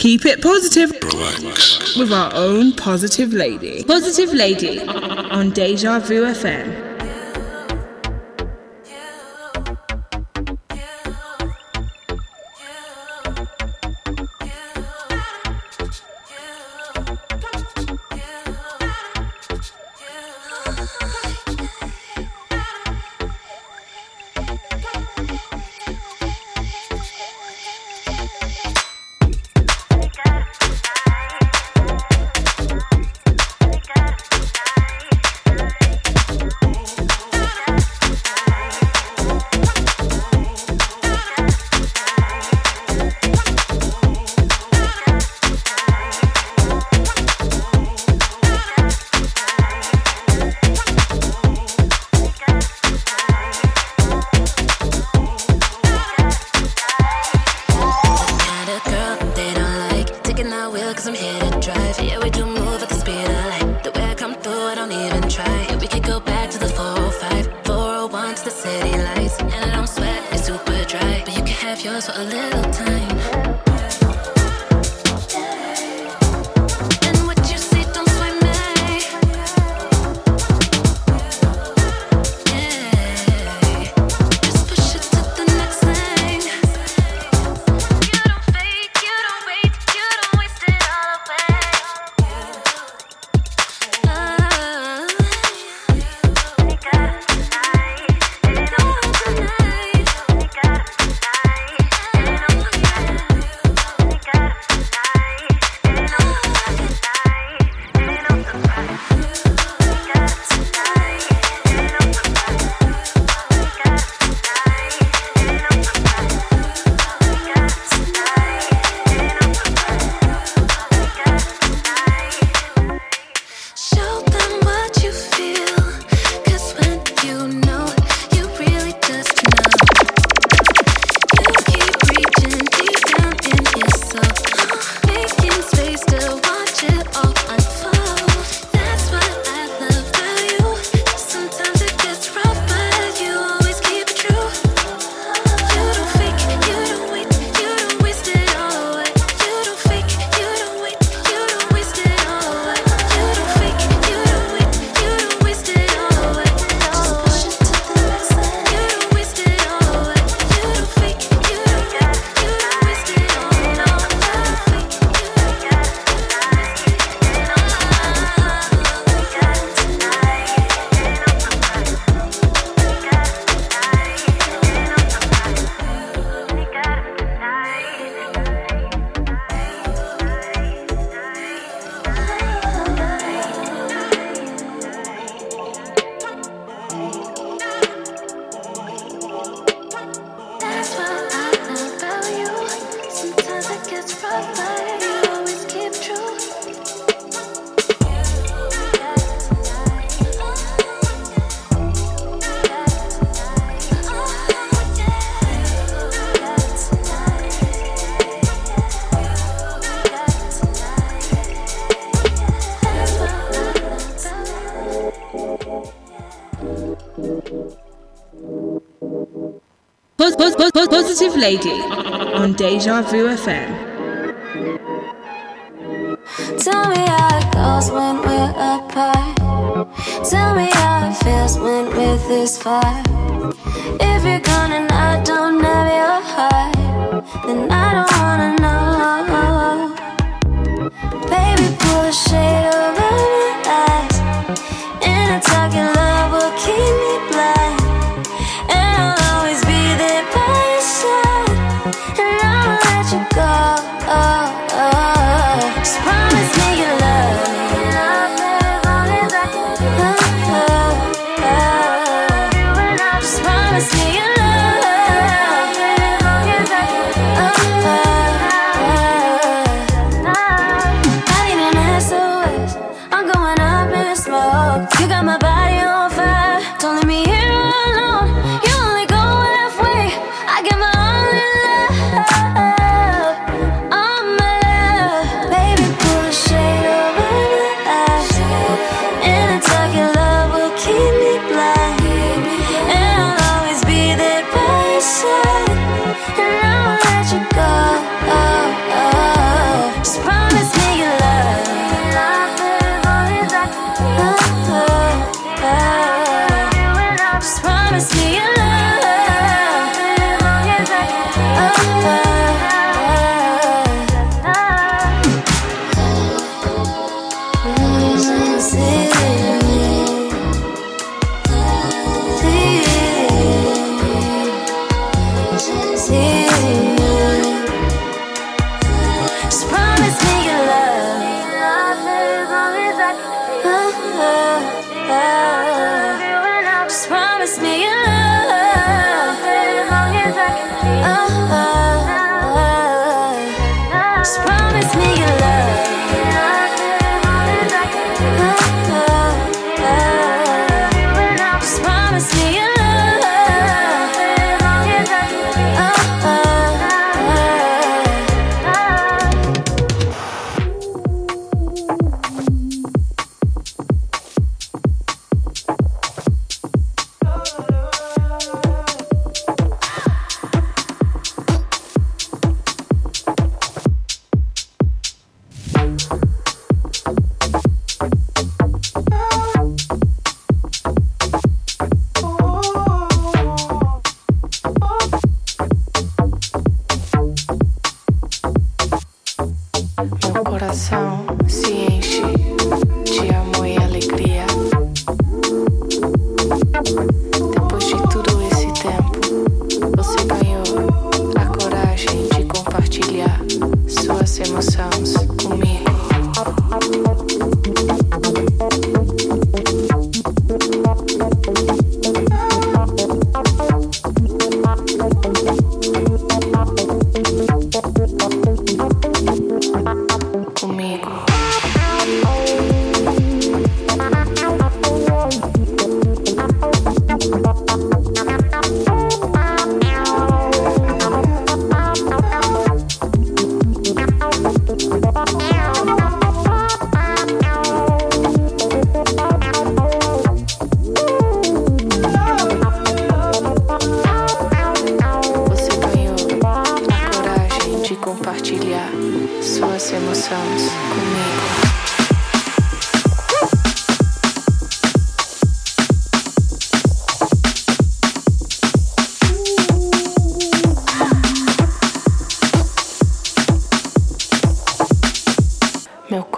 Keep it positive. Relax. With our own positive lady. Positive lady on Deja Vu FM. Positive Lady on Deja Vu FM. Tell me how it goes when we're apart. Tell me how it feels when we're this far. If you're gone and I don't have your heart, then I don't wanna know. Baby, pull the shade over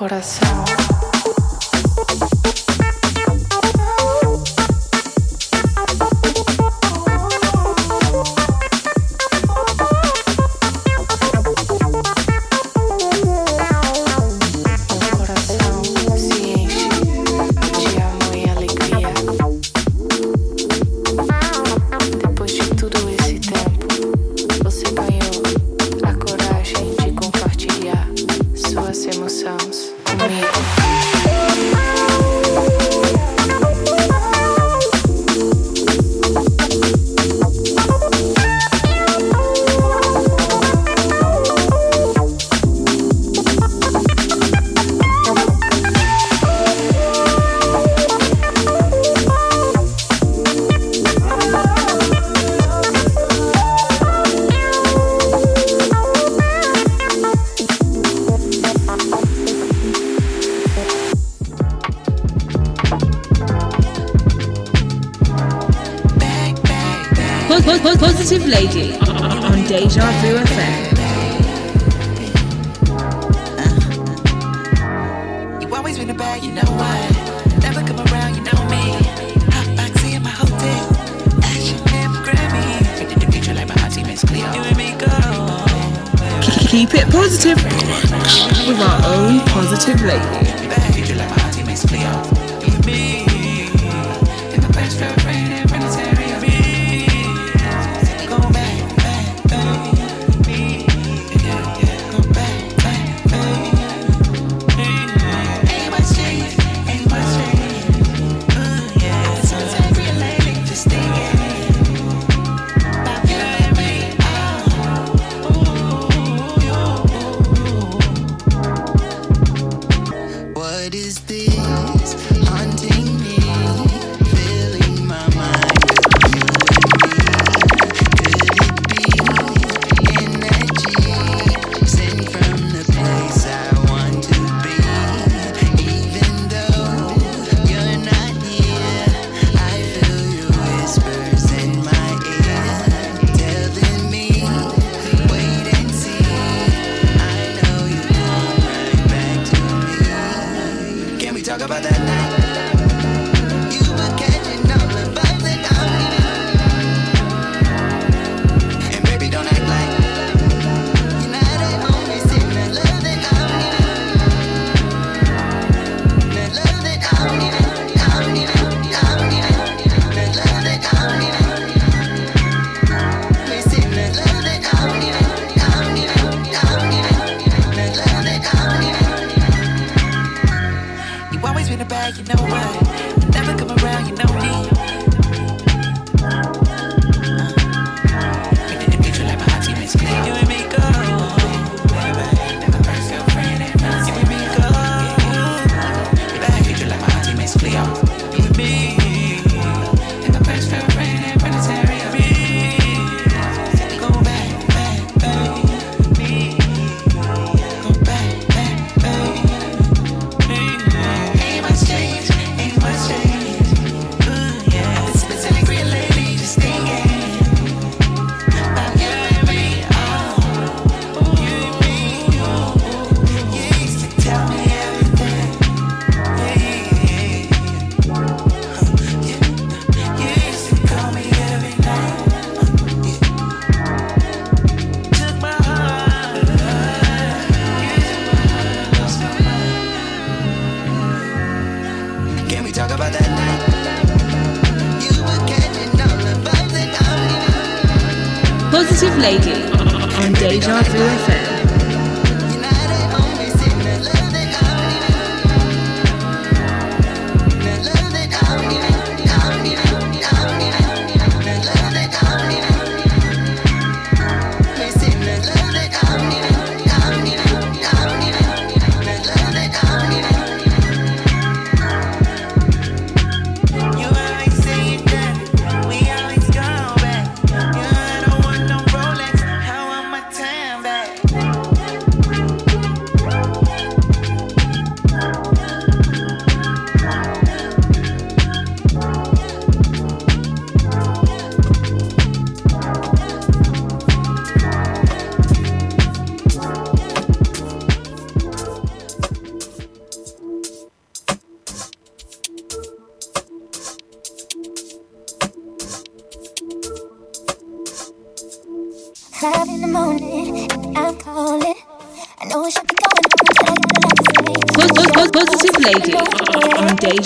What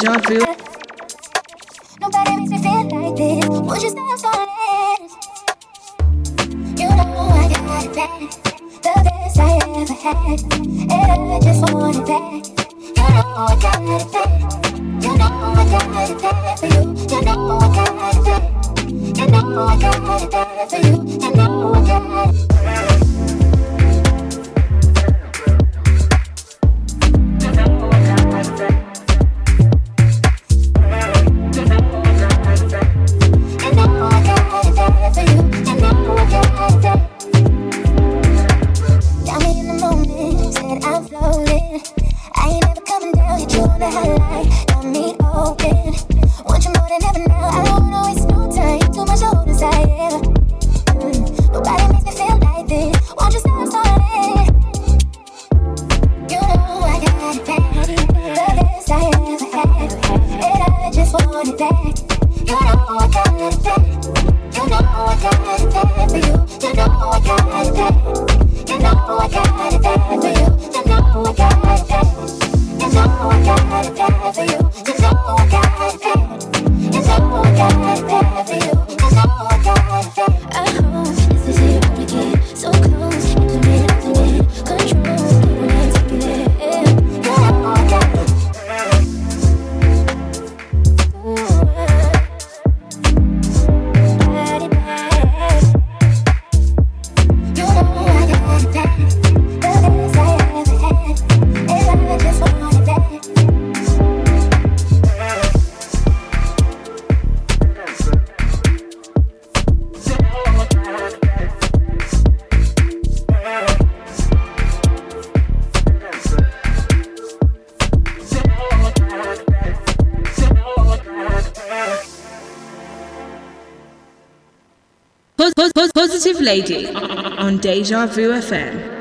Positive Lady on Deja Vu FM.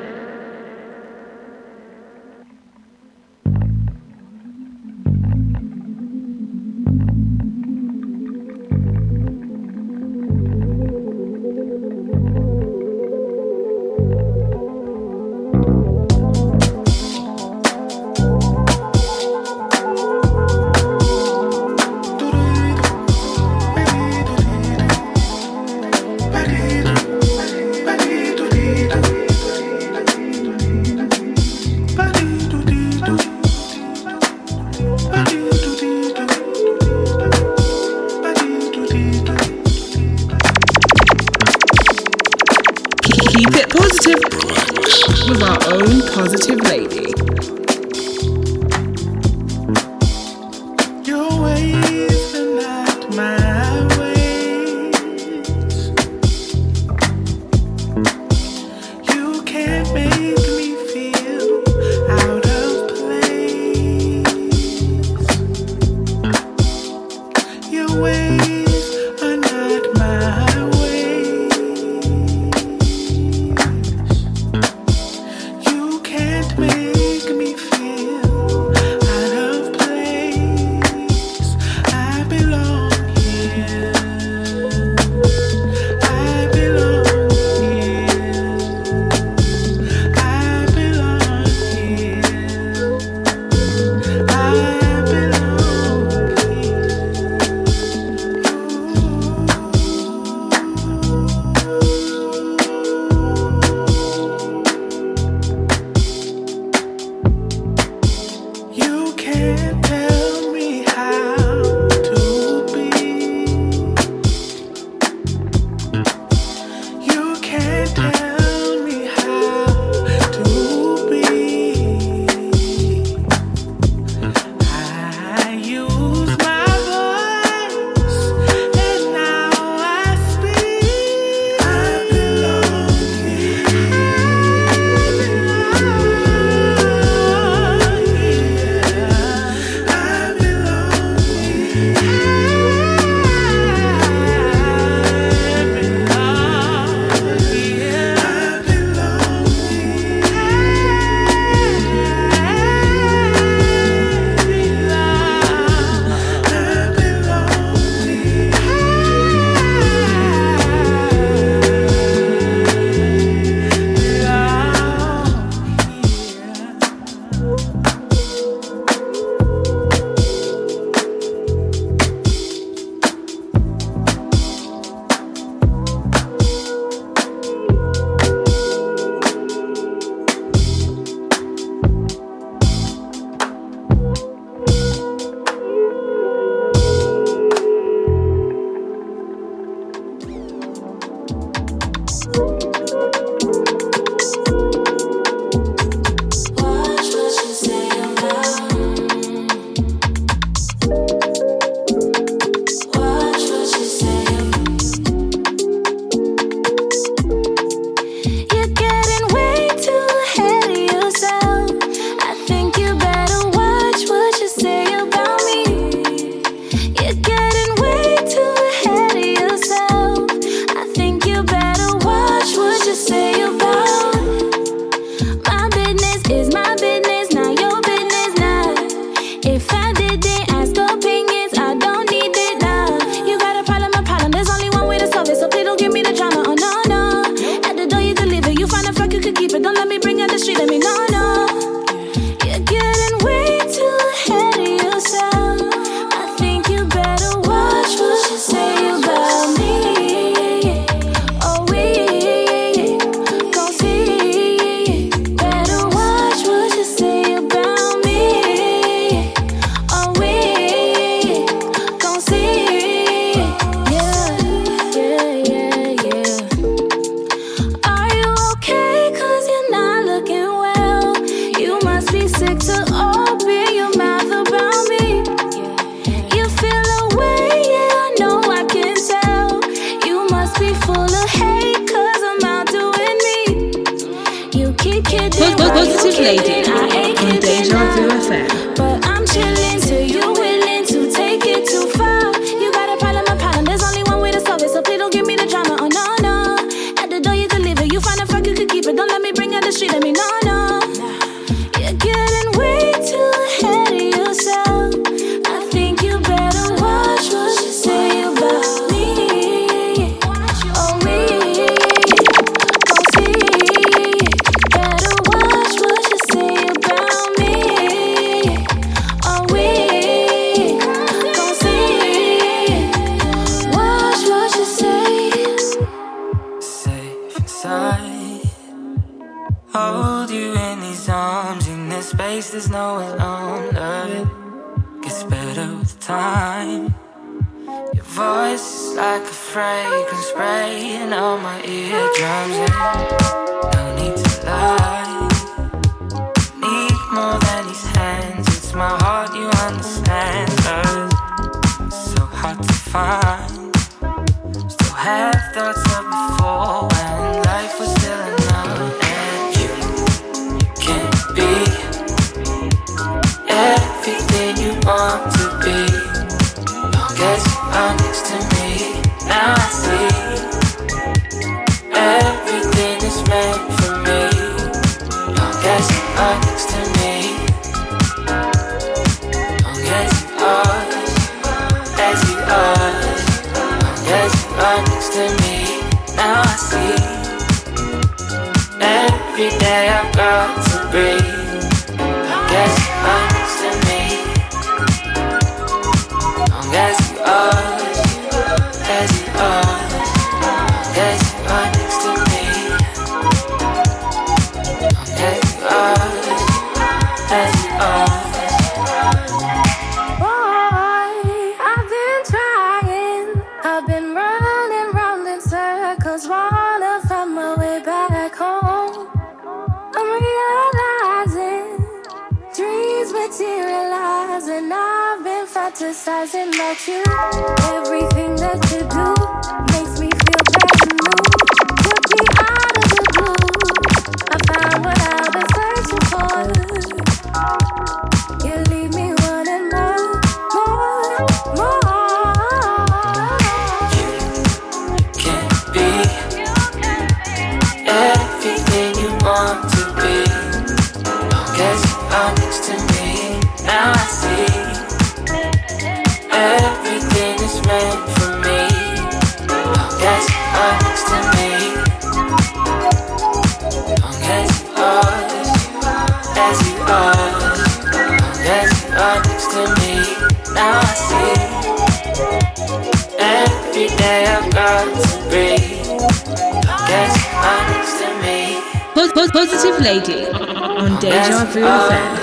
Pos, pos, Positive Lady on Deja Vu FM.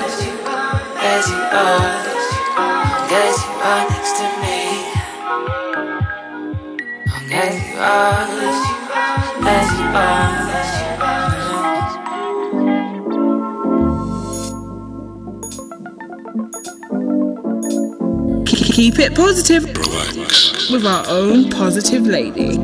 As you are, as you are next to me. As you are, as you are. Keep it positive Relax. with our own positive lady.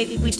Maybe we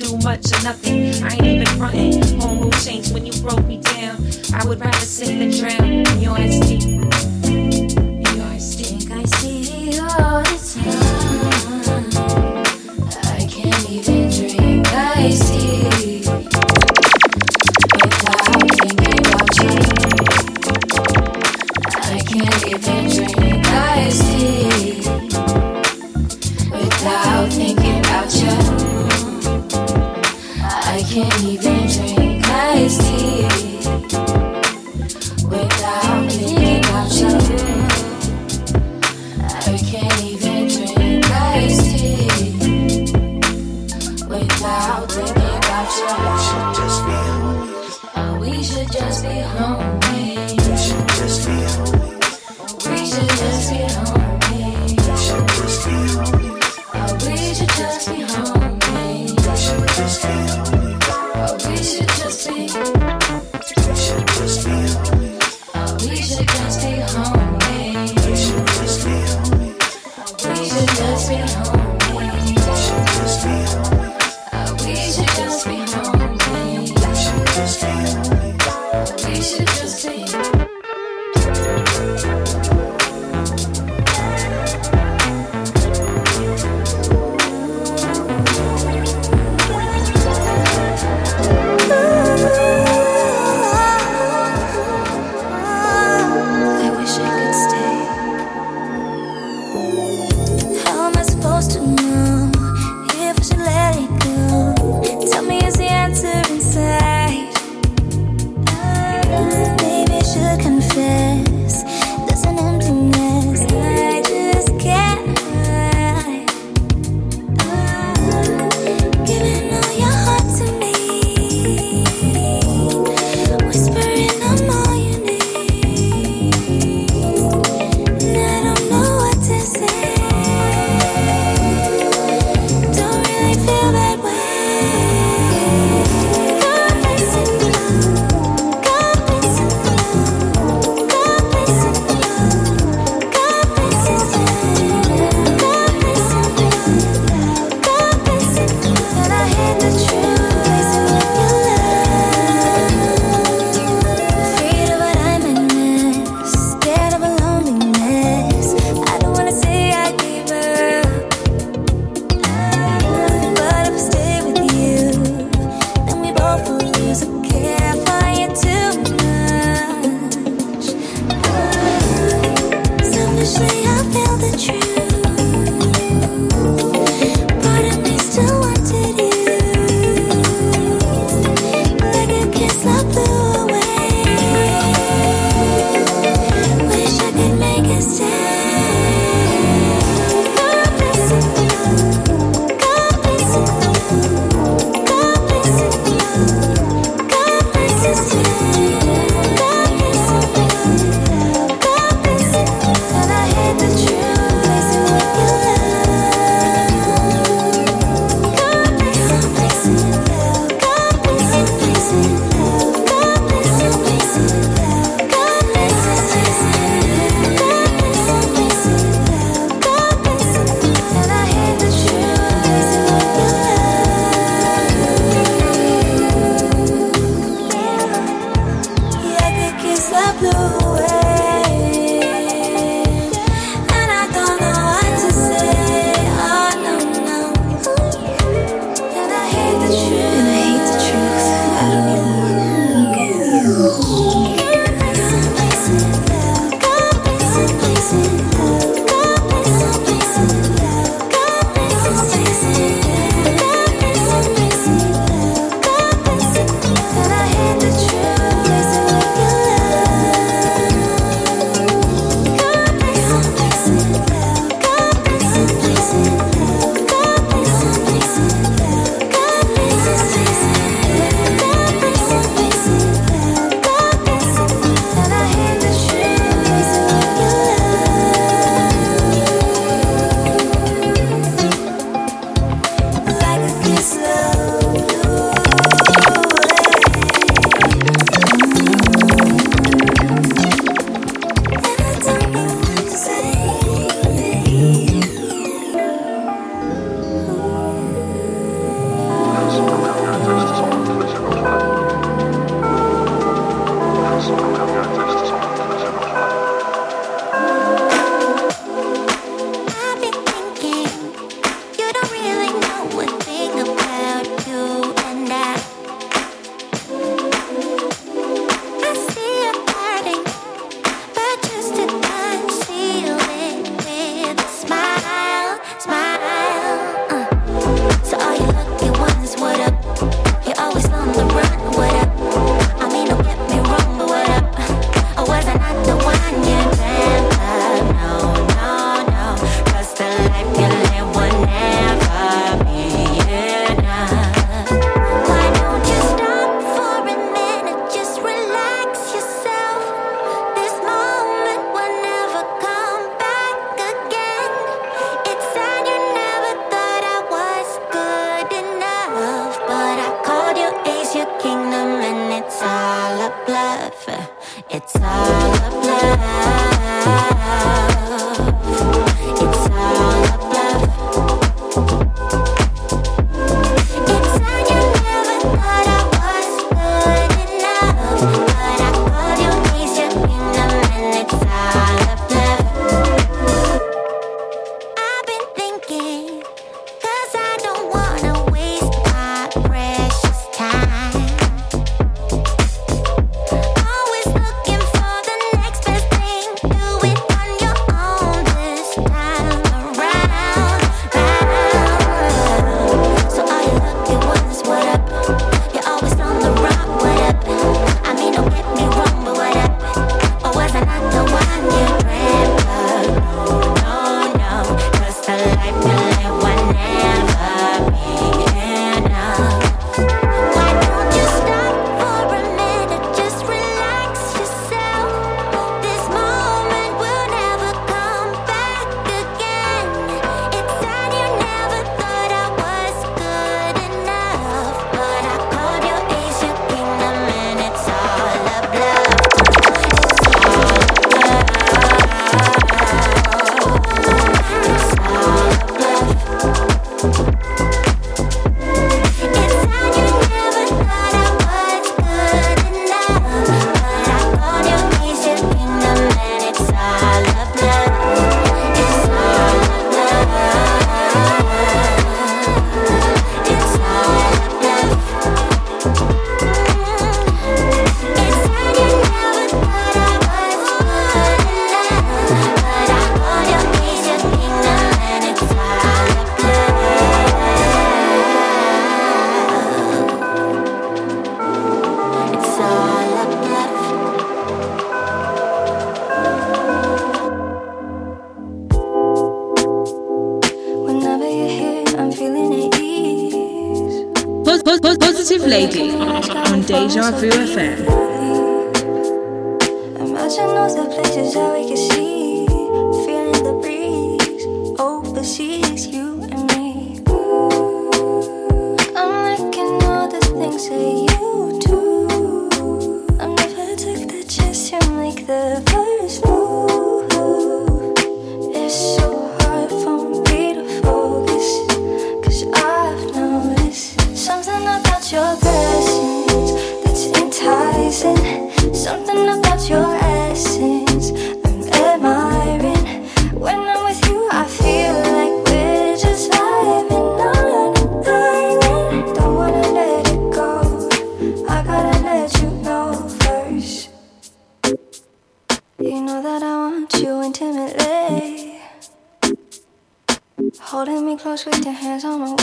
close with your hands on my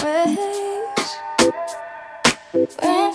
waist.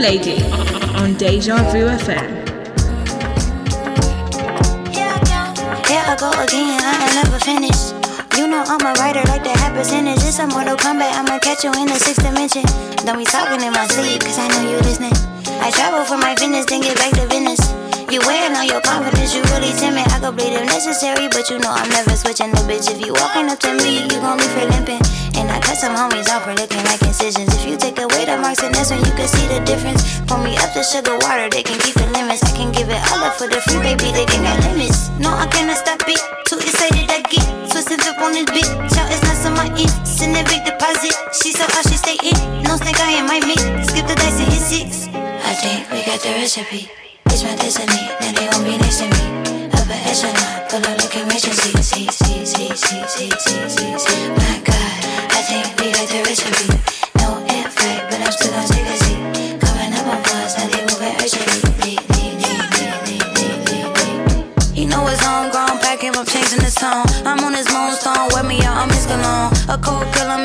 Lady on Deja Vu FM. Here I go again, I never finished. You know I'm a writer like the high percentage. It's a Mortal Kombat, I'ma catch you in the sixth dimension. Don't be talking in my sleep, cause I know you listening. I travel for my fitness, then get back to business. You wearing all your confidence, you really timid. I go bleed if necessary, but you know I'm never switching the bitch. If you walking up to me, you gon' leave her limping. And I cut some homies off for looking like incisions. If you take away the marks, and that's when you can see the difference. Pour me up the sugar water, they can keep the limits. I can give it all up for the free baby, they can got limits. No, I cannot stop it. Too excited I get. Twisting up on this beat. Shout it's not so my eat. Send a big deposit. She so how she stay in. No snake, I ain't my meat. Skip the dice and hit six. I think we got the recipe. It's my destiny, now they won't be next to me. Upper echelon, pull up like emergency. See, see, see, see, see, see, see, see. My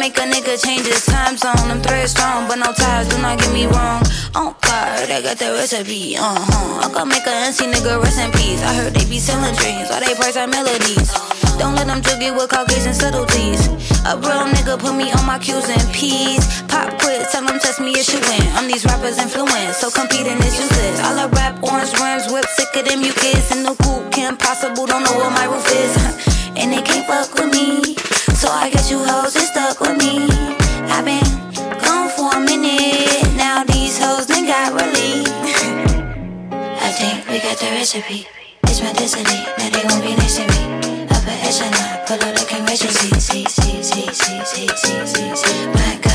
make a nigga change his time zone. I'm thread strong, but no ties, do not get me wrong. Oh God, I got the recipe, uh huh. I can make a NC nigga rest in peace. I heard they be selling dreams, why they price are melodies. Don't let them juggy with Caucasian subtleties. A real nigga put me on my Q's and P's. Pop quiz, tell them test me if you win. I'm these rappers' influence, so competing is useless. All I rap, orange rims, whip, sick of them you kids. In the coop, can't possible, don't know what my roof is. and they can't fuck with me. So I guess you hoes is stuck with me. I've been gone for a minute. Now these hoes done got relief. I think we got the recipe. It's my destiny. Now they won't be next to me. Upper echelon, pull up like emergency. See, see, see, see, see, see, see, see. My God,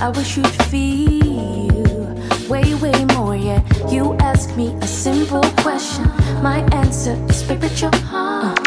I wish you'd feel way, way more. Yeah, you ask me a simple question, my answer is spiritual. your heart.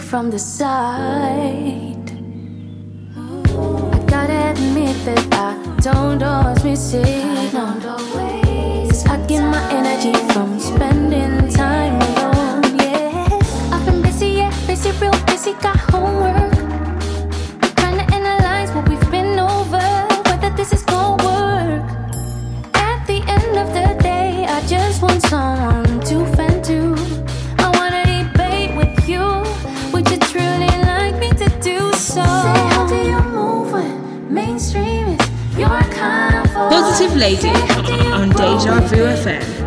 From the side. I gotta admit that I don't always miss it. Cause I get my energy from spending time alone. Yeah, I've been busy, yeah, busy, real busy, got homework. Positive Lady on Deja Vu FM.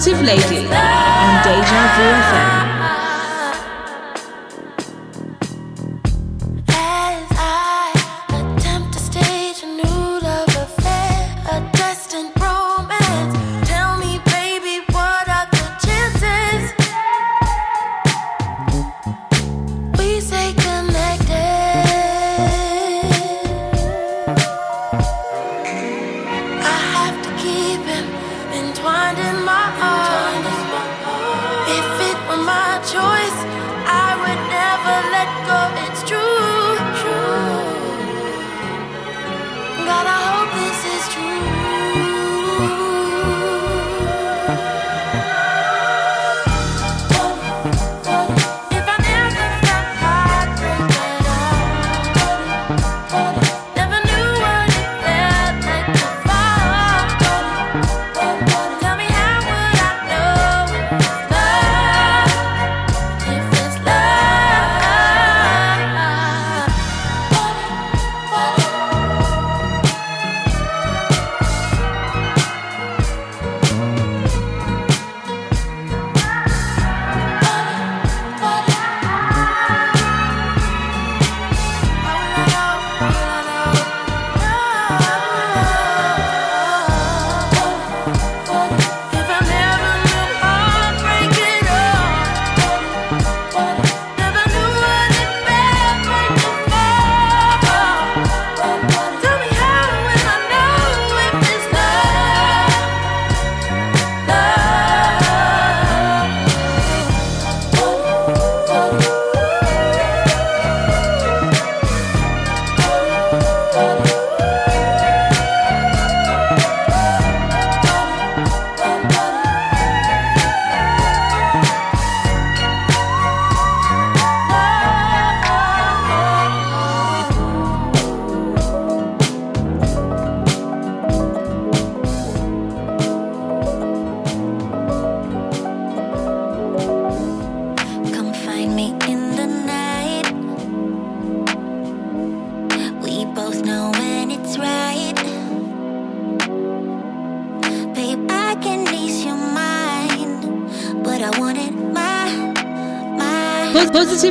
Positive Lady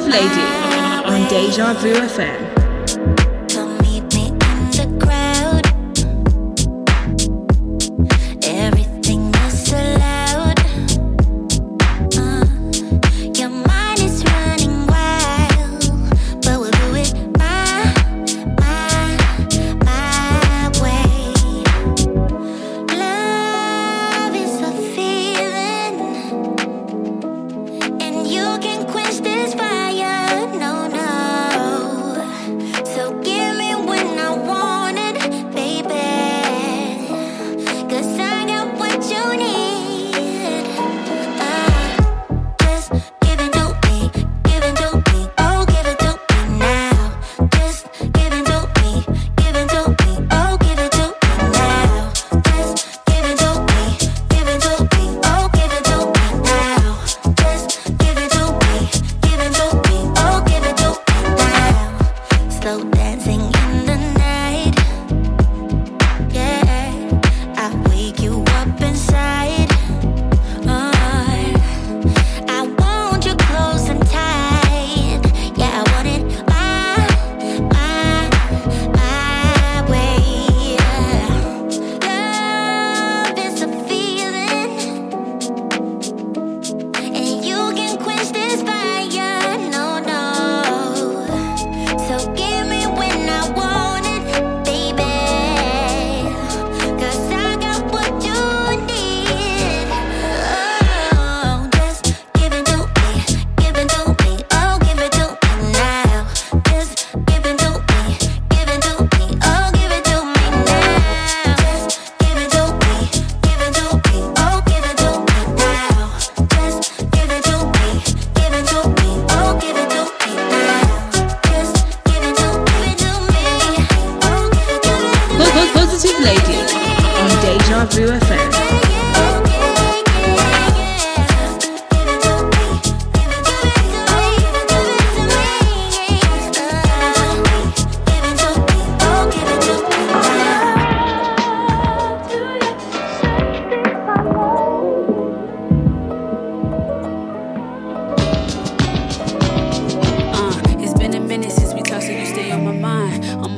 Lady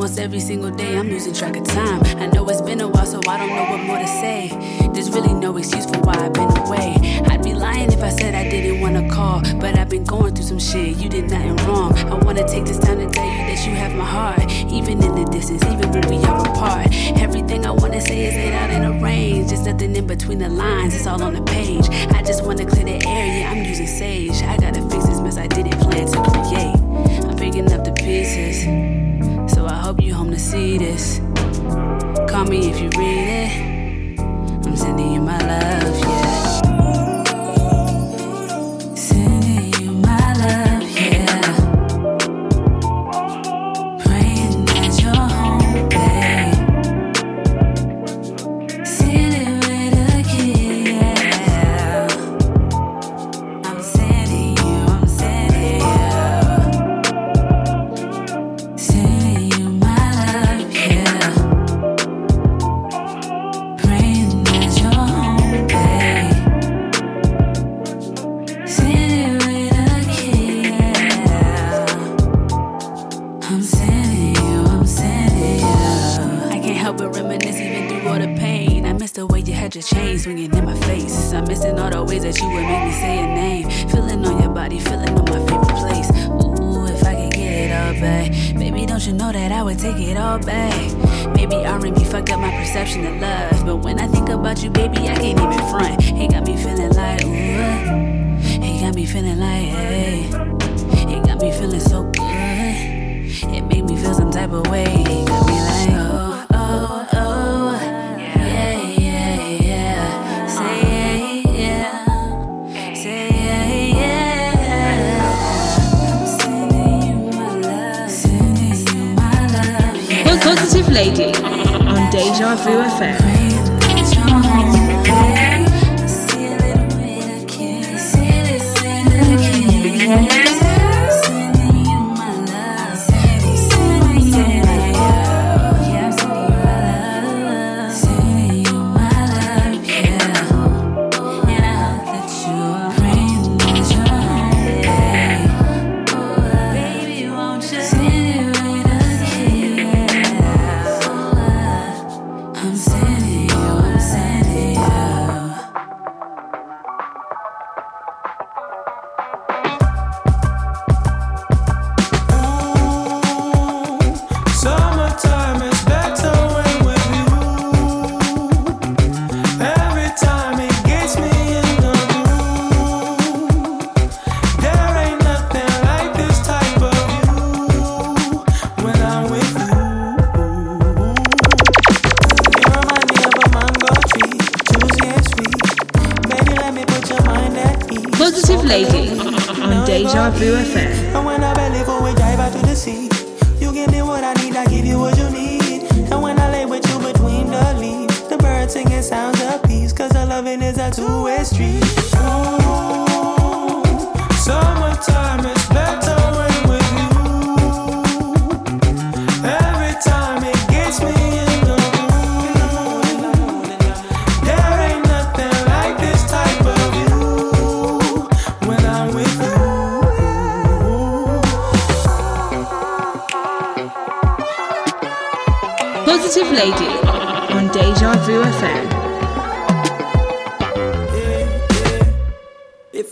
every single day, I'm losing track of time. I know it's been a while, so I don't know what more to say. There's really no excuse for why I've been away. I'd be lying if I said I didn't wanna call, but I've been going through some shit. You did nothing wrong. I wanna take this time to tell you that you have my heart, even in the distance, even when we are apart. Everything I wanna say is laid out in a range. There's nothing in between the lines, it's all on the page. I just wanna clear the air, yeah, I'm using sage. I gotta fix this mess I didn't plan to create. I'm picking up the pieces, hope you home to see this. Call me if you read it. I'm sending you my love, yeah.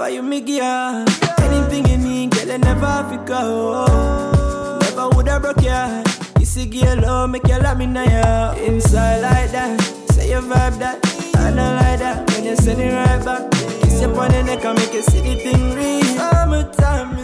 I you me girl, anything you need, girl, I never forget. Never would have broke your heart. You see, girl, love, make you love me now. Inside like that, say you vibe that. I don't like that when you send it right back. Kiss you on the neck and make you see the thing real. Summertime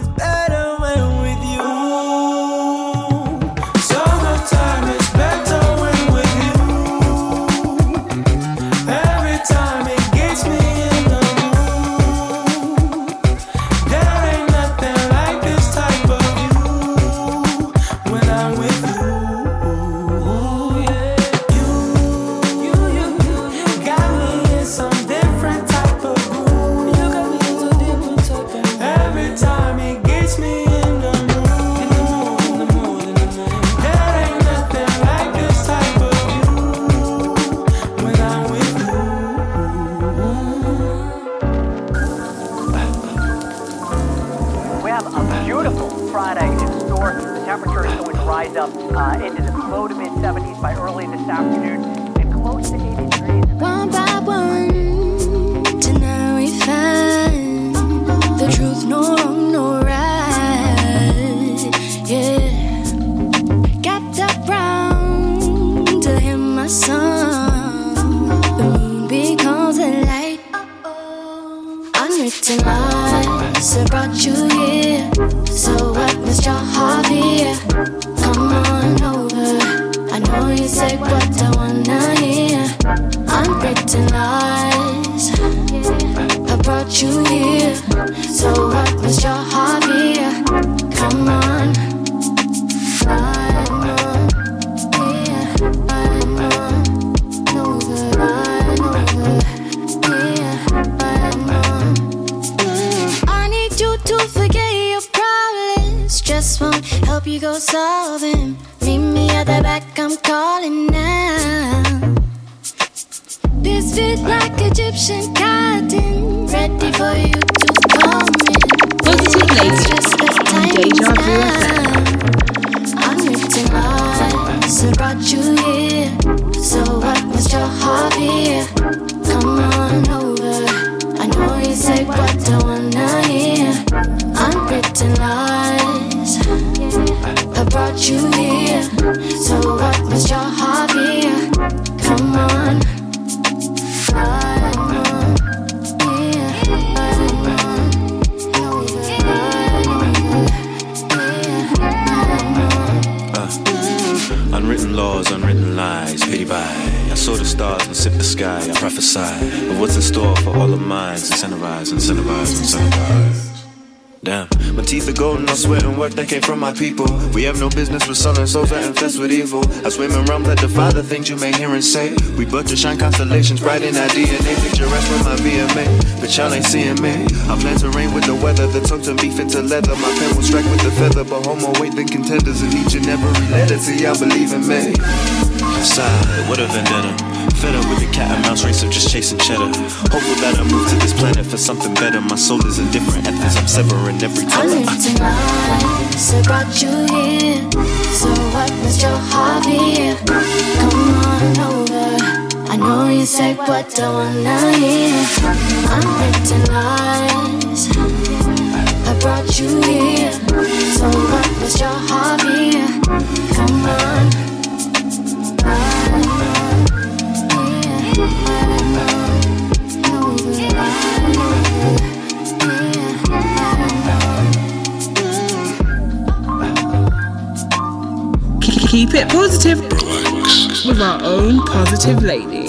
people. We have no business with selling souls that infest with evil. I swim in realms that defy the things you may hear and say. We but to shine constellations bright in our DNA. Picturesque with my VMA, but y'all ain't seeing me. I plan to rain with the weather, the tongues and beef into leather. My pen will strike with the feather, but homo weight than contenders in each and every letter. See, I believe in me. Side, what a vendetta. Fed up with the cat and mouse race of just chasing cheddar. Hopeful that I move to this planet for something better. My soul is indifferent at this. I'm severing every time. I live lies. so brought you here. So what was your hobby? Come on over. I know you said what I wanna hear. I'm written lies. I brought you here. So what was your hobby? Keep it positive with our own positive lady.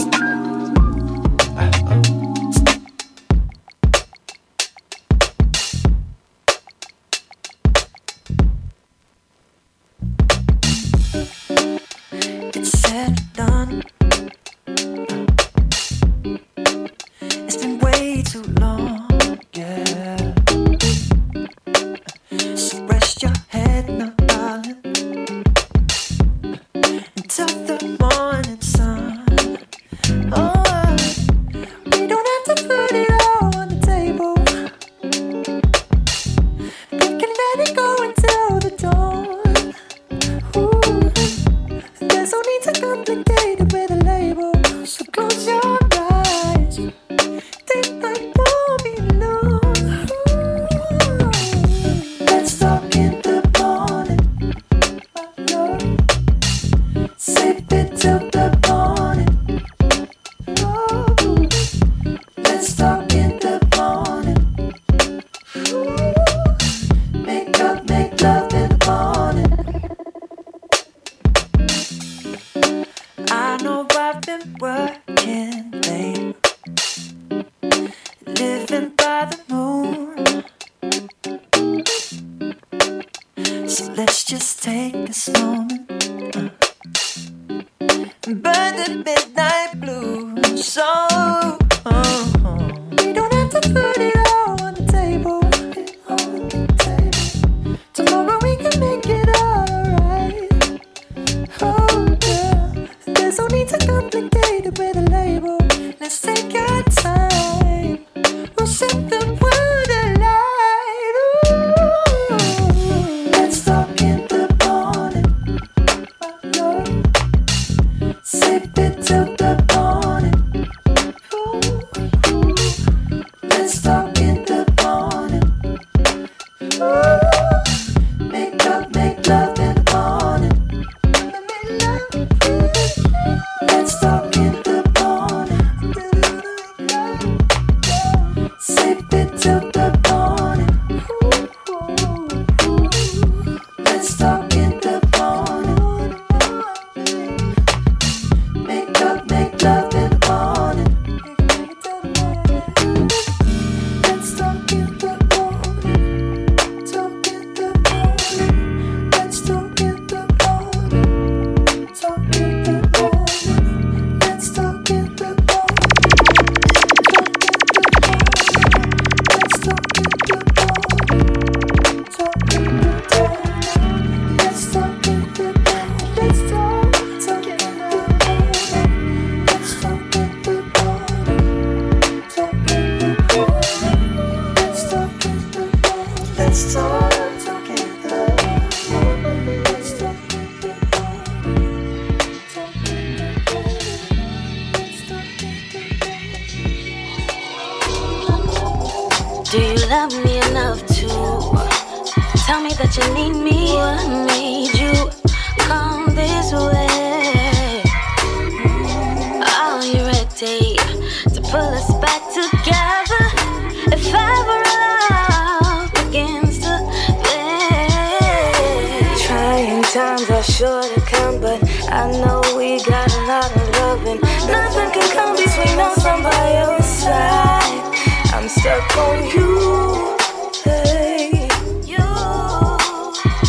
sure to come, but I know we got a lot of loving. Nothing can come between us on by your side. I'm stuck on you, hey. You,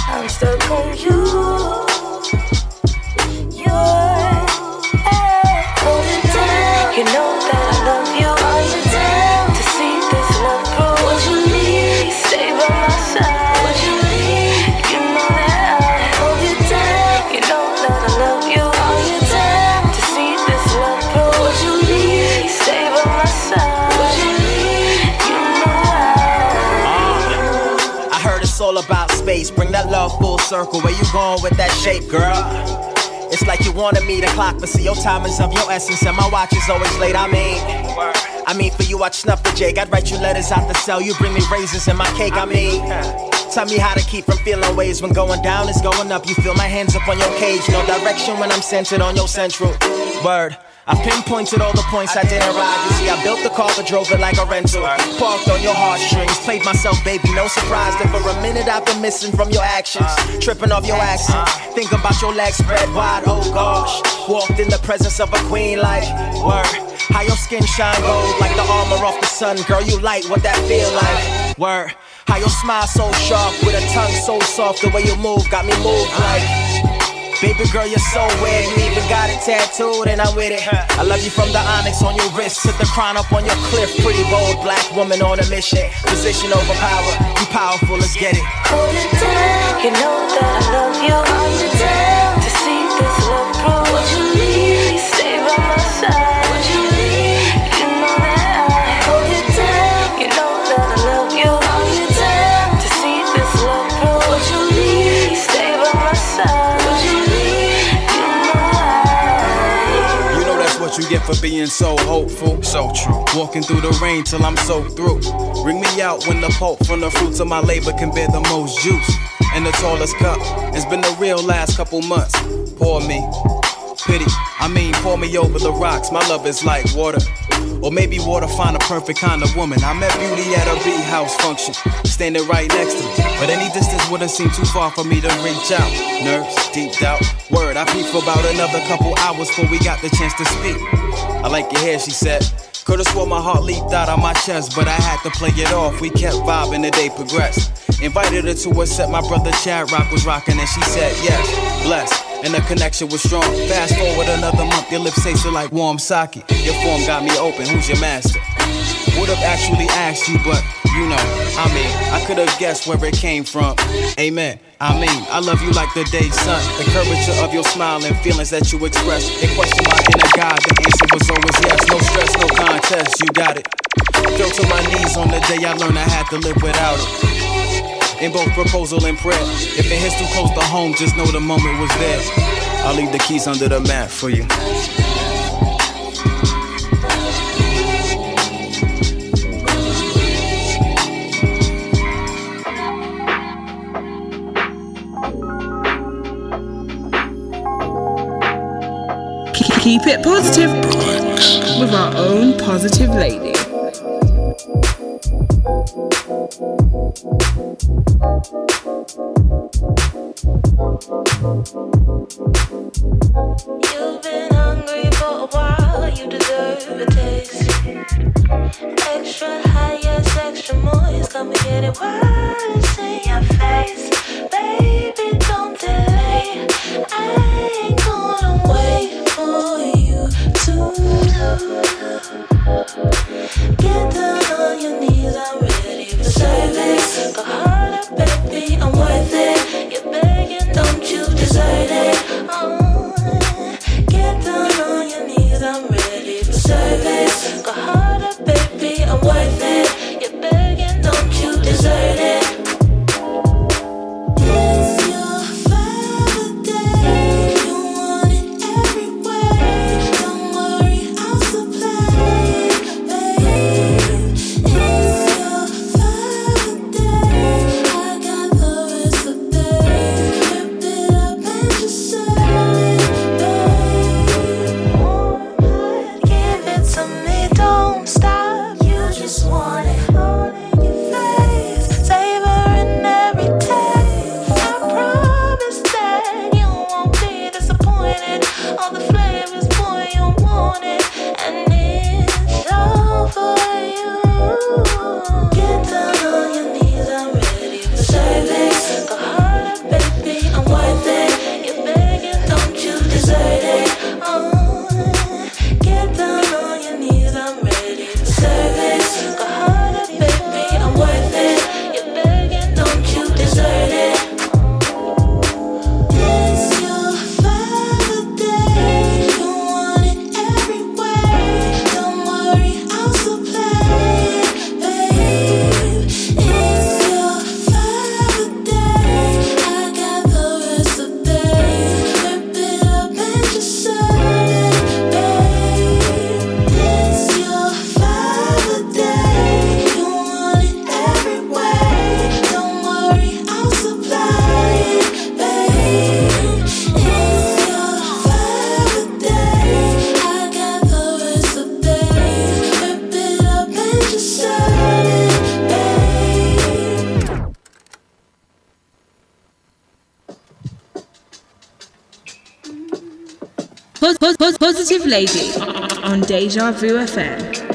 I'm stuck on you. Circle. Where you going with that shape, girl? It's like you wanted me to clock, but see your time is of your essence, and my watch is always late. I mean, I mean for you I'd snuff the Jake. I'd write you letters out the cell. You bring me raisins in my cake. I mean. Tell me how to keep from feeling ways when going down is going up. You feel my hands up on your cage, no direction when I'm centered on your central. Word. I pinpointed all the points I didn't ride. You see, I built the car but drove it like a rental. Parked on your heartstrings, played myself, baby. No surprise that for a minute I've been missing from your actions. Tripping off your accent. Think about your legs spread wide, oh gosh. Walked in the presence of a queen like, word. How your skin shine gold like the armor off the sun. Girl, you light what that feel like. Word. How your smile so sharp with a tongue so soft. The way you move got me moved like. Baby girl, you're so weird. You even got it tattooed, and I'm with it. I love you from the onyx on your wrist to the crown up on your cliff. Pretty bold black woman on a mission. Position over power. You powerful, let's get it. Hold it down. You know that I love you. Hold it down. To see this love grow. For being so hopeful. So true. Walking through the rain till I'm soaked through. Bring me out when the pulp from the fruits of my labor can bear the most juice. And the tallest cup. It's been the real last couple months. Pour me. Pity. I mean, pour me over the rocks. My love is like water. Or maybe water find a perfect kind of woman. I met beauty at a beat house function, standing right next to me. But any distance wouldn't seem too far for me to reach out. Nerves, deep doubt, word. I peep for about another couple hours before we got the chance to speak. I like your hair, she said. Could've swore my heart leaped out of my chest, but I had to play it off. We kept vibing, the day progressed. Invited her to a set my brother Chad Rock was rocking, and she said yes. Bless and the connection was strong. Fast forward another month, your lips tasted like warm sake. Your form got me open, who's your master? Would've actually asked you, but you know, I mean, I could've guessed where it came from. Amen. I mean, I love you like the day sun. The curvature of your smile and feelings that you express. They question my inner God, the answer was always yes. No stress, no contest, you got it. Fell to my knees on the day I learned I had to live without it in both proposal and prayer. If it hits too close to home, just know the moment was there. I'll leave the keys under the mat for you. Keep it positive with our own positive lady. Extra high, yes, extra moist. Come and get Deja Vu FM.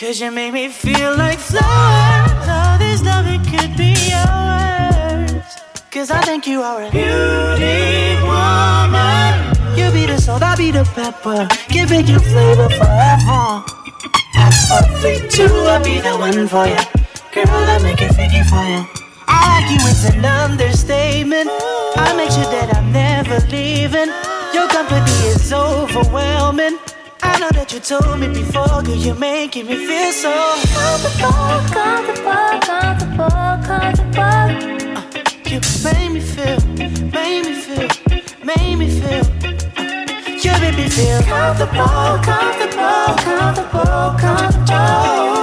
Cause you make me feel like flowers. All this love, it could be yours. Cause I think you are a beauty woman. You be the salt, I be the pepper. Giving you flavor forever. I'm too, I'll be the one for you. Girl, I make it figure for you. I like you, it's an understatement. I make sure that I'm never leaving. Your company is overwhelming. I know that you told me before, girl, you're making me feel so comfortable, comfortable, comfortable, comfortable. Uh, you made me feel, made me feel, made me feel. Uh, you made me feel comfortable, comfortable, comfortable, comfortable.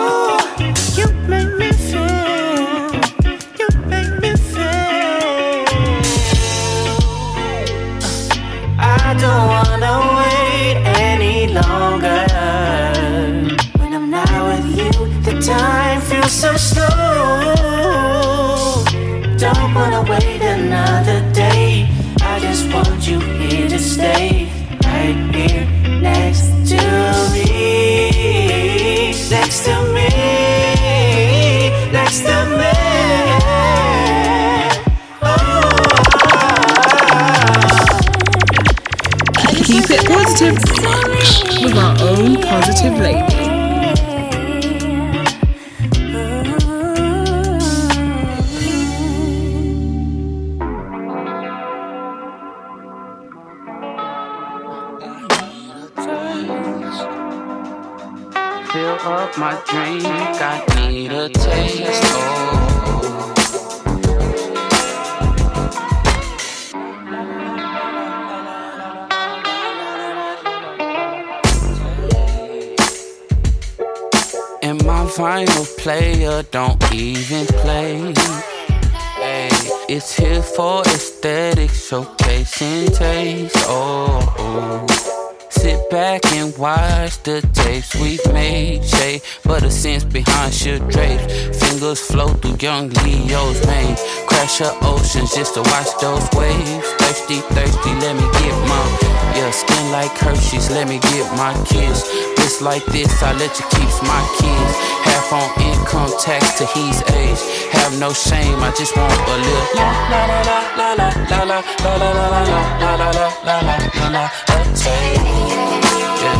Wait another day. I just want you here to stay, right here next to me, next to me, next to me. Keep it positive with our own positive lady. My drink, I need a taste. Oh. And my vinyl player don't even play. Hey, it's here for aesthetics, showcasing taste. Oh. oh. Sit back and watch the tapes we've made. Shade, but a sense behind should drapes. Fingers flow through young Leo's mane. Crash her oceans just to watch those waves. Thirsty, thirsty, let me get my. Yeah, skin like Hershey's, let me get my kiss. Just like this, I let you keep my kids. Half on income tax to his age. Have no shame, I just want a little. La la la la la la la la la la la la la la la la la la a taste. Yeah.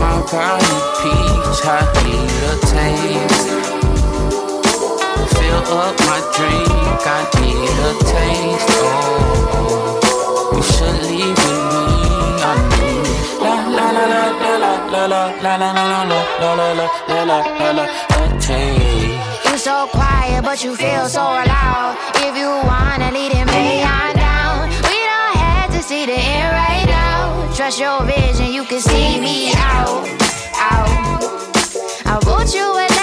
My body peach, I need a taste. Fill up my drink, I need a taste. Oh, you should leave with me. I You so quiet, but you feel so loud. If you wanna lead it, me on down. We don't have to see the end right now. Trust your vision, you can see me out, out. I you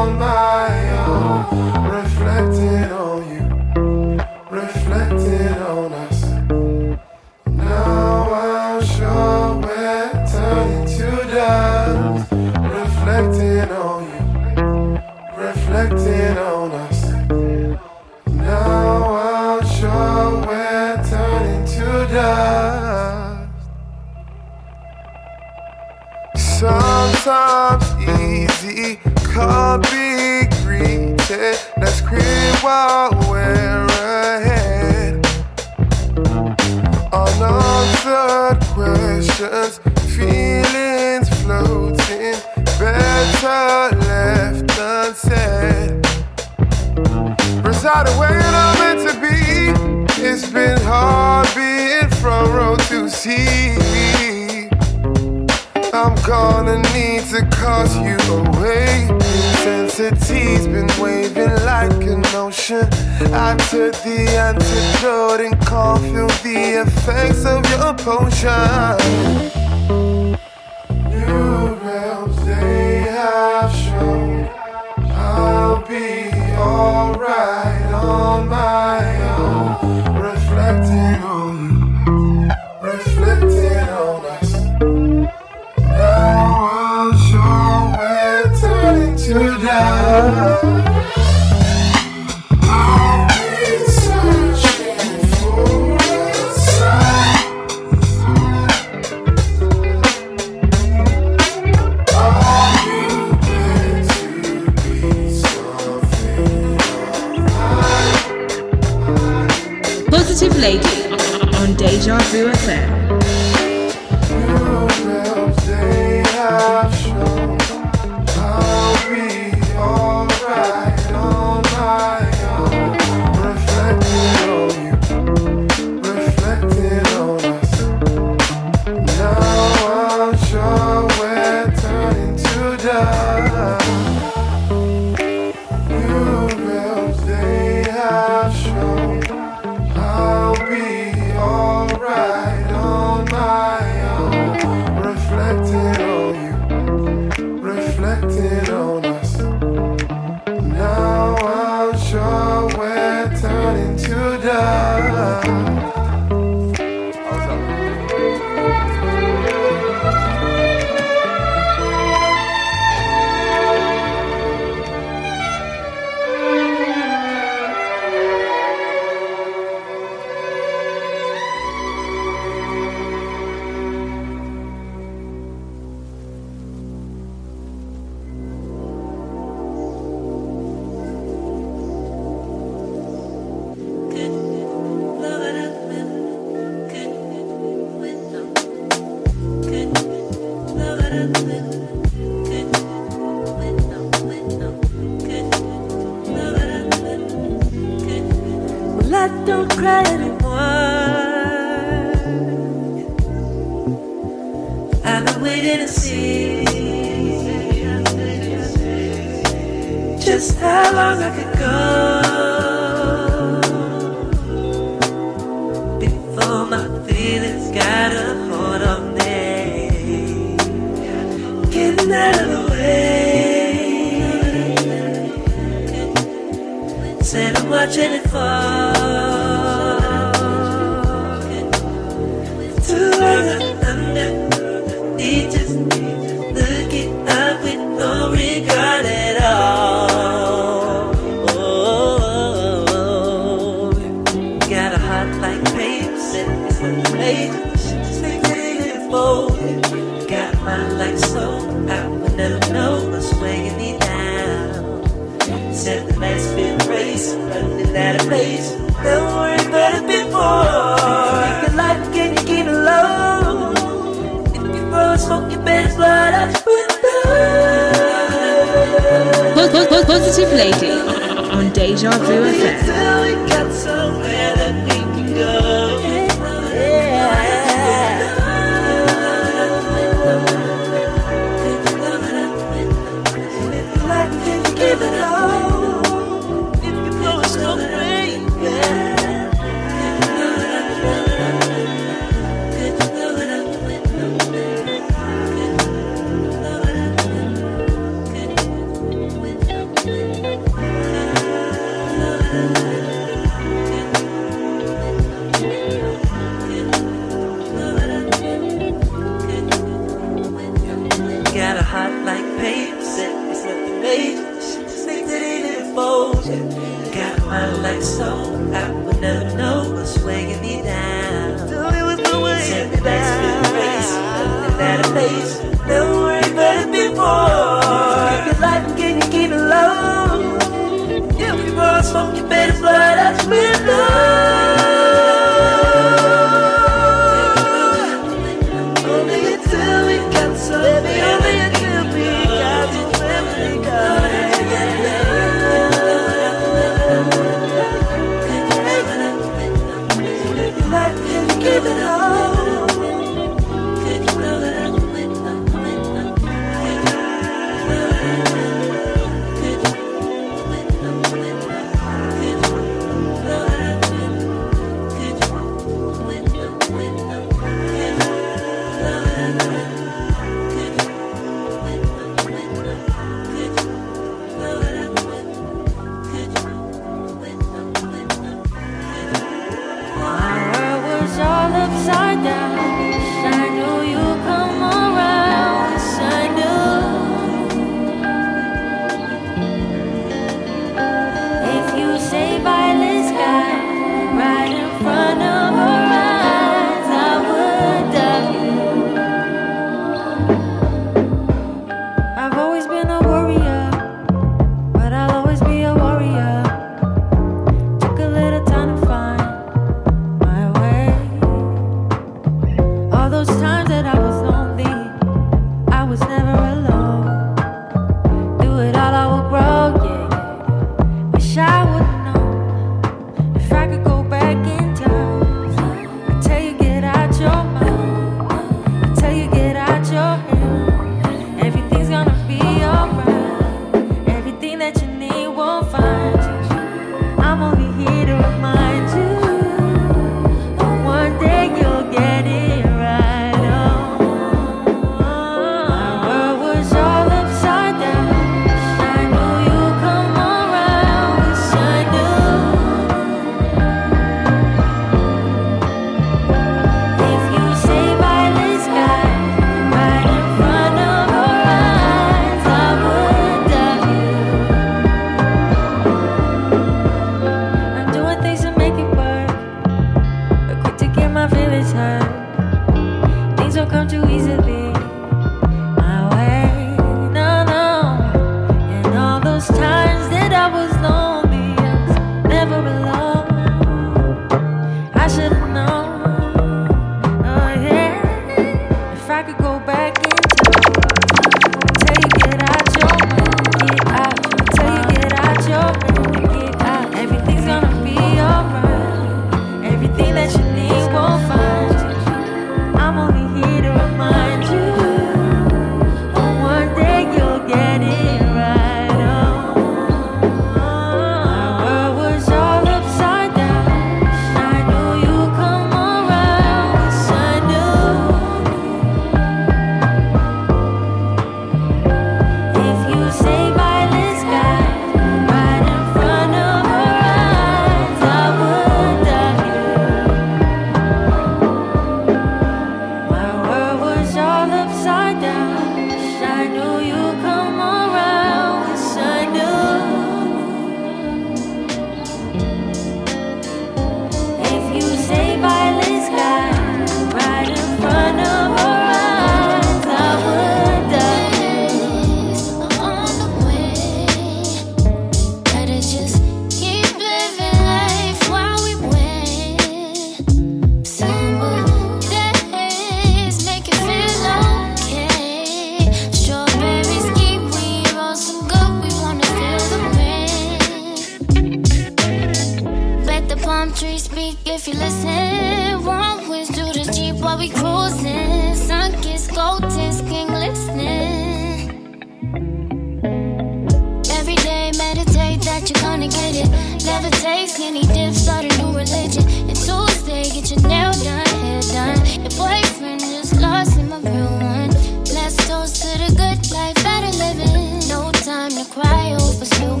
fornicated. Never take any dips, start a new religion. And Tuesday, get your nail done, hair done. Your boyfriend just lost him a real one. Let's toast to the good life, better living. No time to cry over spilled.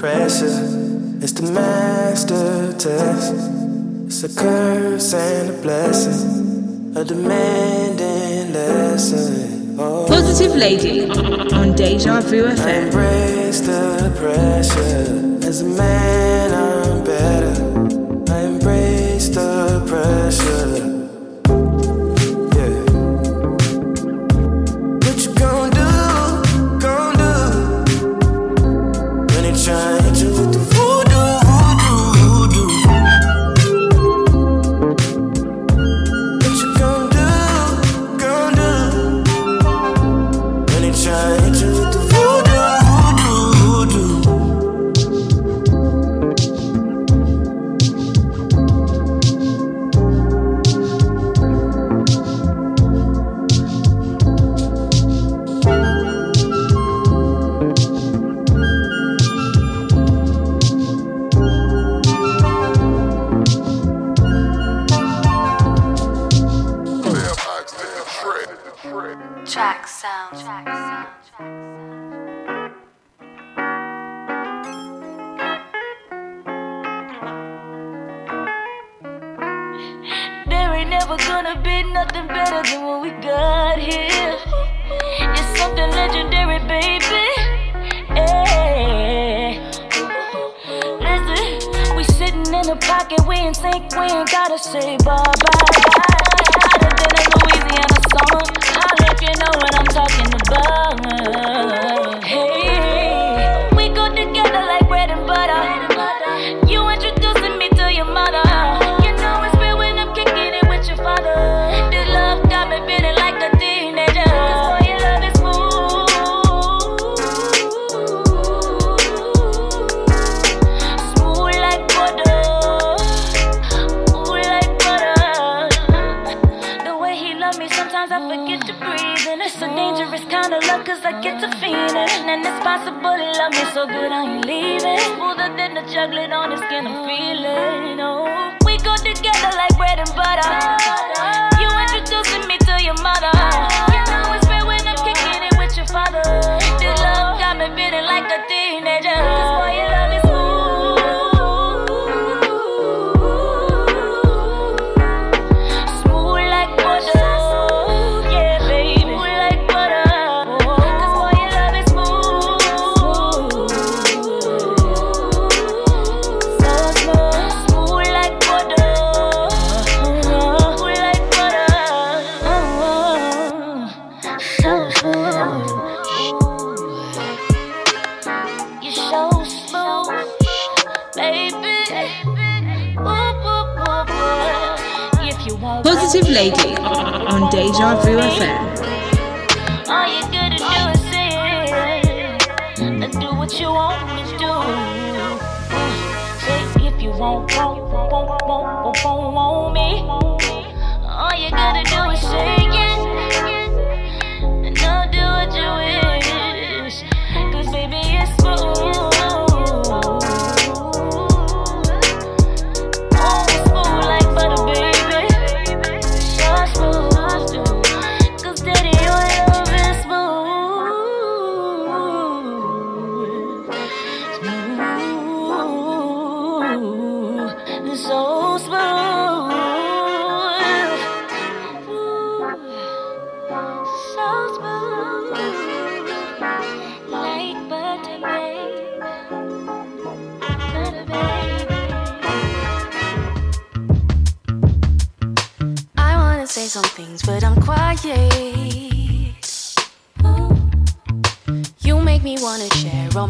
pressure. It's the master test. It's a curse and a blessing. A demanding lesson. Oh. Positive Lady on Deja Vu FM. Embrace the pressure as a man.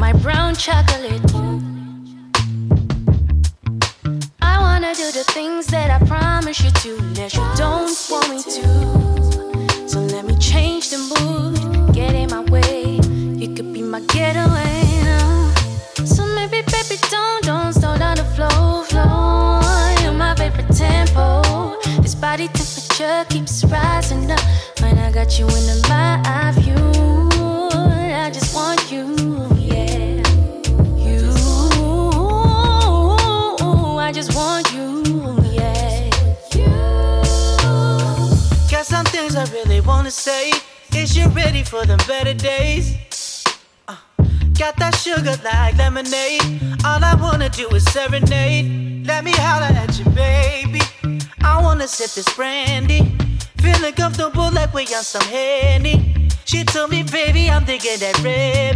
my brown chocolate some honey. She told me, baby, I'm thinking that red.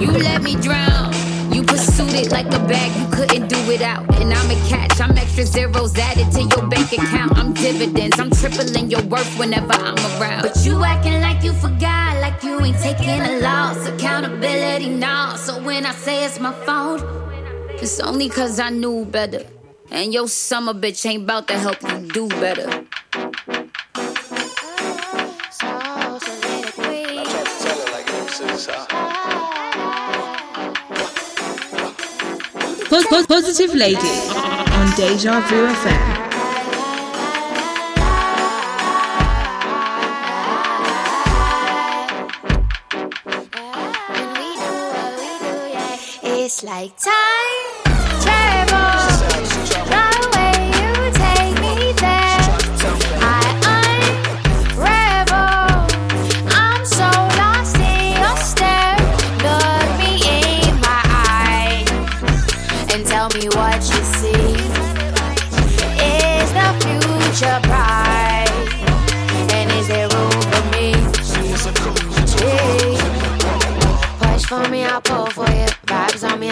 You let me drown. You pursued it like a bag, you couldn't do without. And I'm a catch, I'm extra zeros added to your bank account. I'm dividends, I'm tripling your worth whenever I'm around. But you acting like you forgot, like you ain't taking a loss. Accountability, now. So when I say it's my fault, it's only cause I knew better. And your summer bitch ain't about to help you do better. Positive Lady on Deja Vu FM. It's like time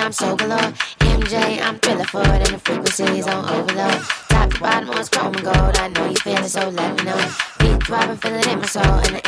I'm so galore. MJ, I'm thriller for it, and the frequencies on overload. Top to bottom on chrome gold. I know you feel it, so let me know. Beat throbbing, feeling it in my soul, and the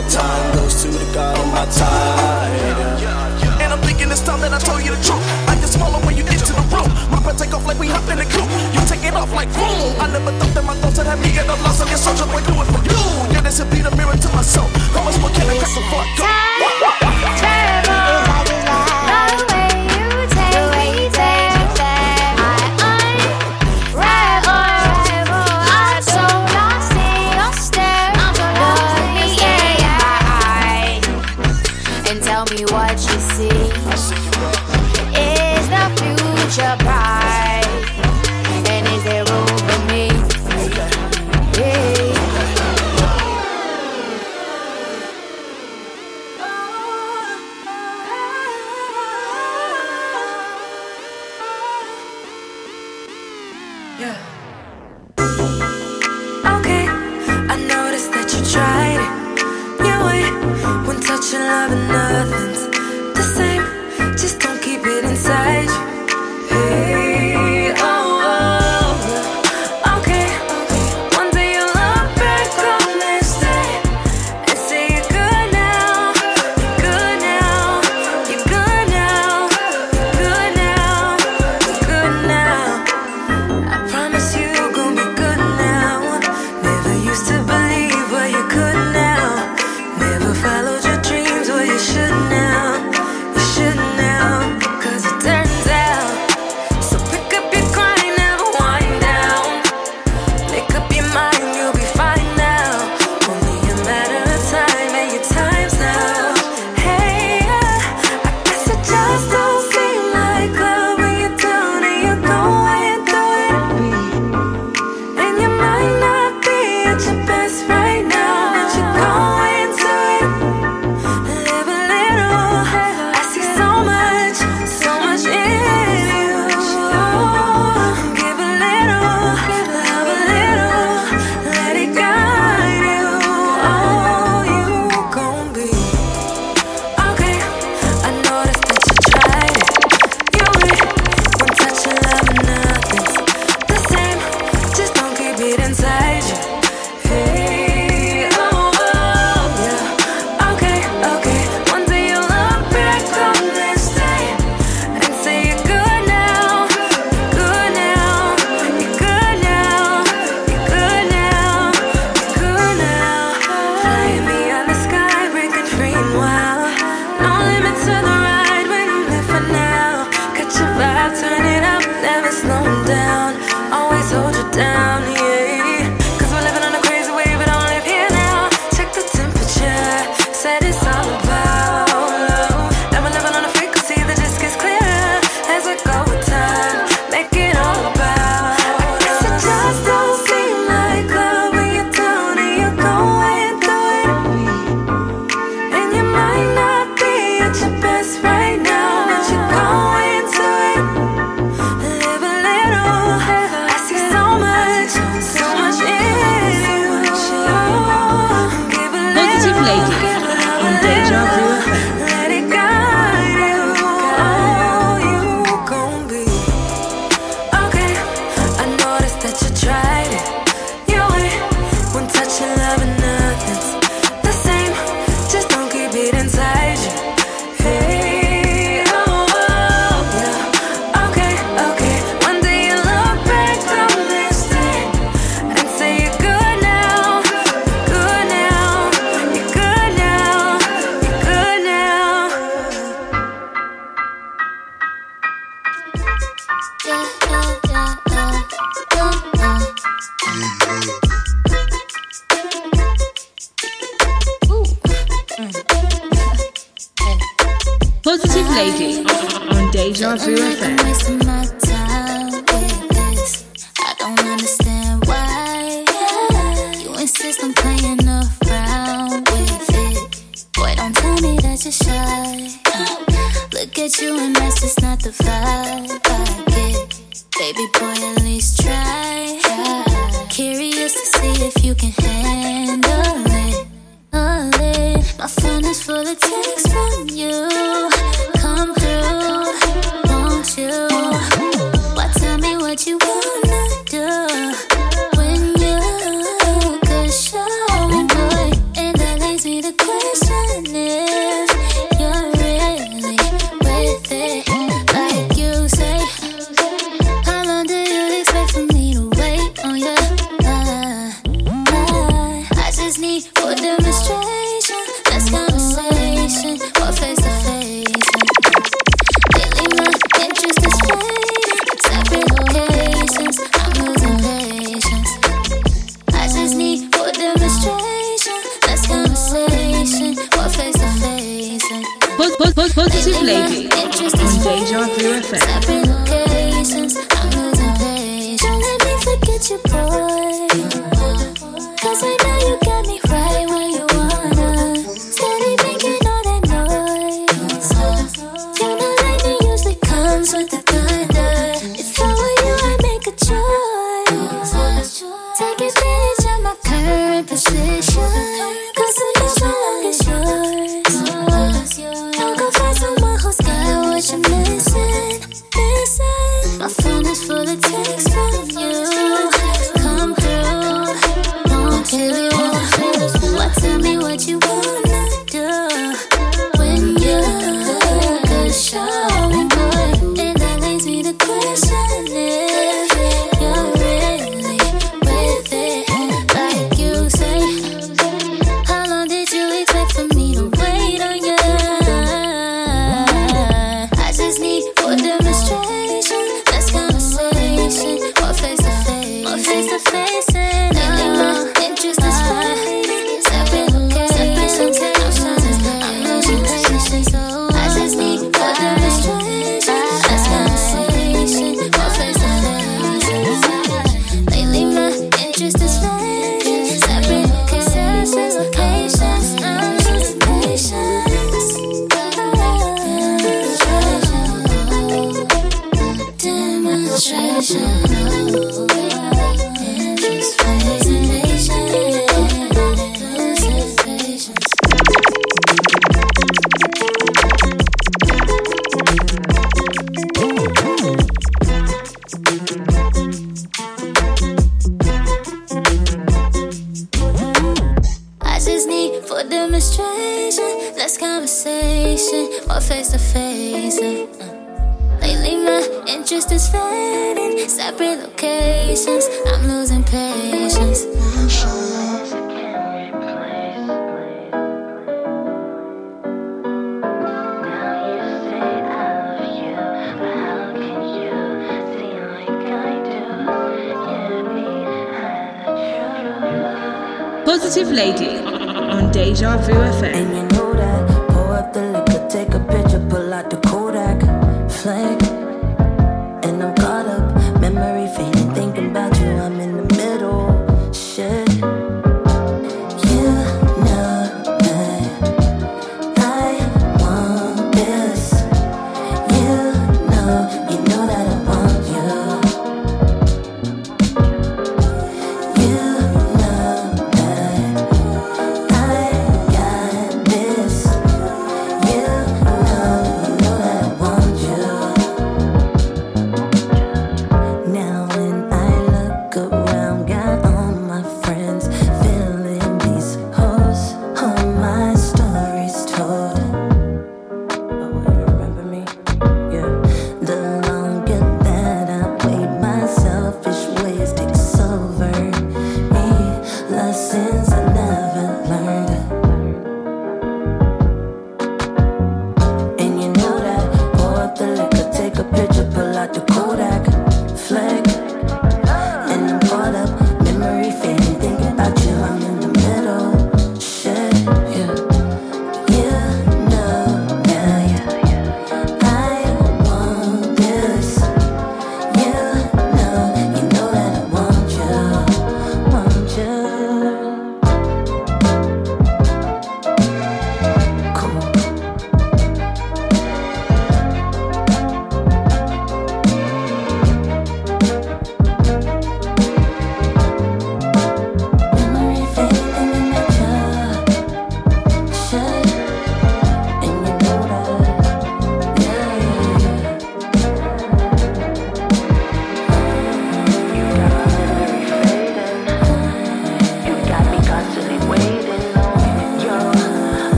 my time goes to the God on my time. And I'm thinking it's time that I told you the truth. I get smaller when you get to the room. My breath take off like we hop in the coop. You take it off like boom. I never thought that my thoughts would have me get a loss. I guess I'll just do it for you. Yeah, this will be the mirror to myself. How much more can I crack before I go?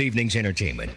Evening's entertainment.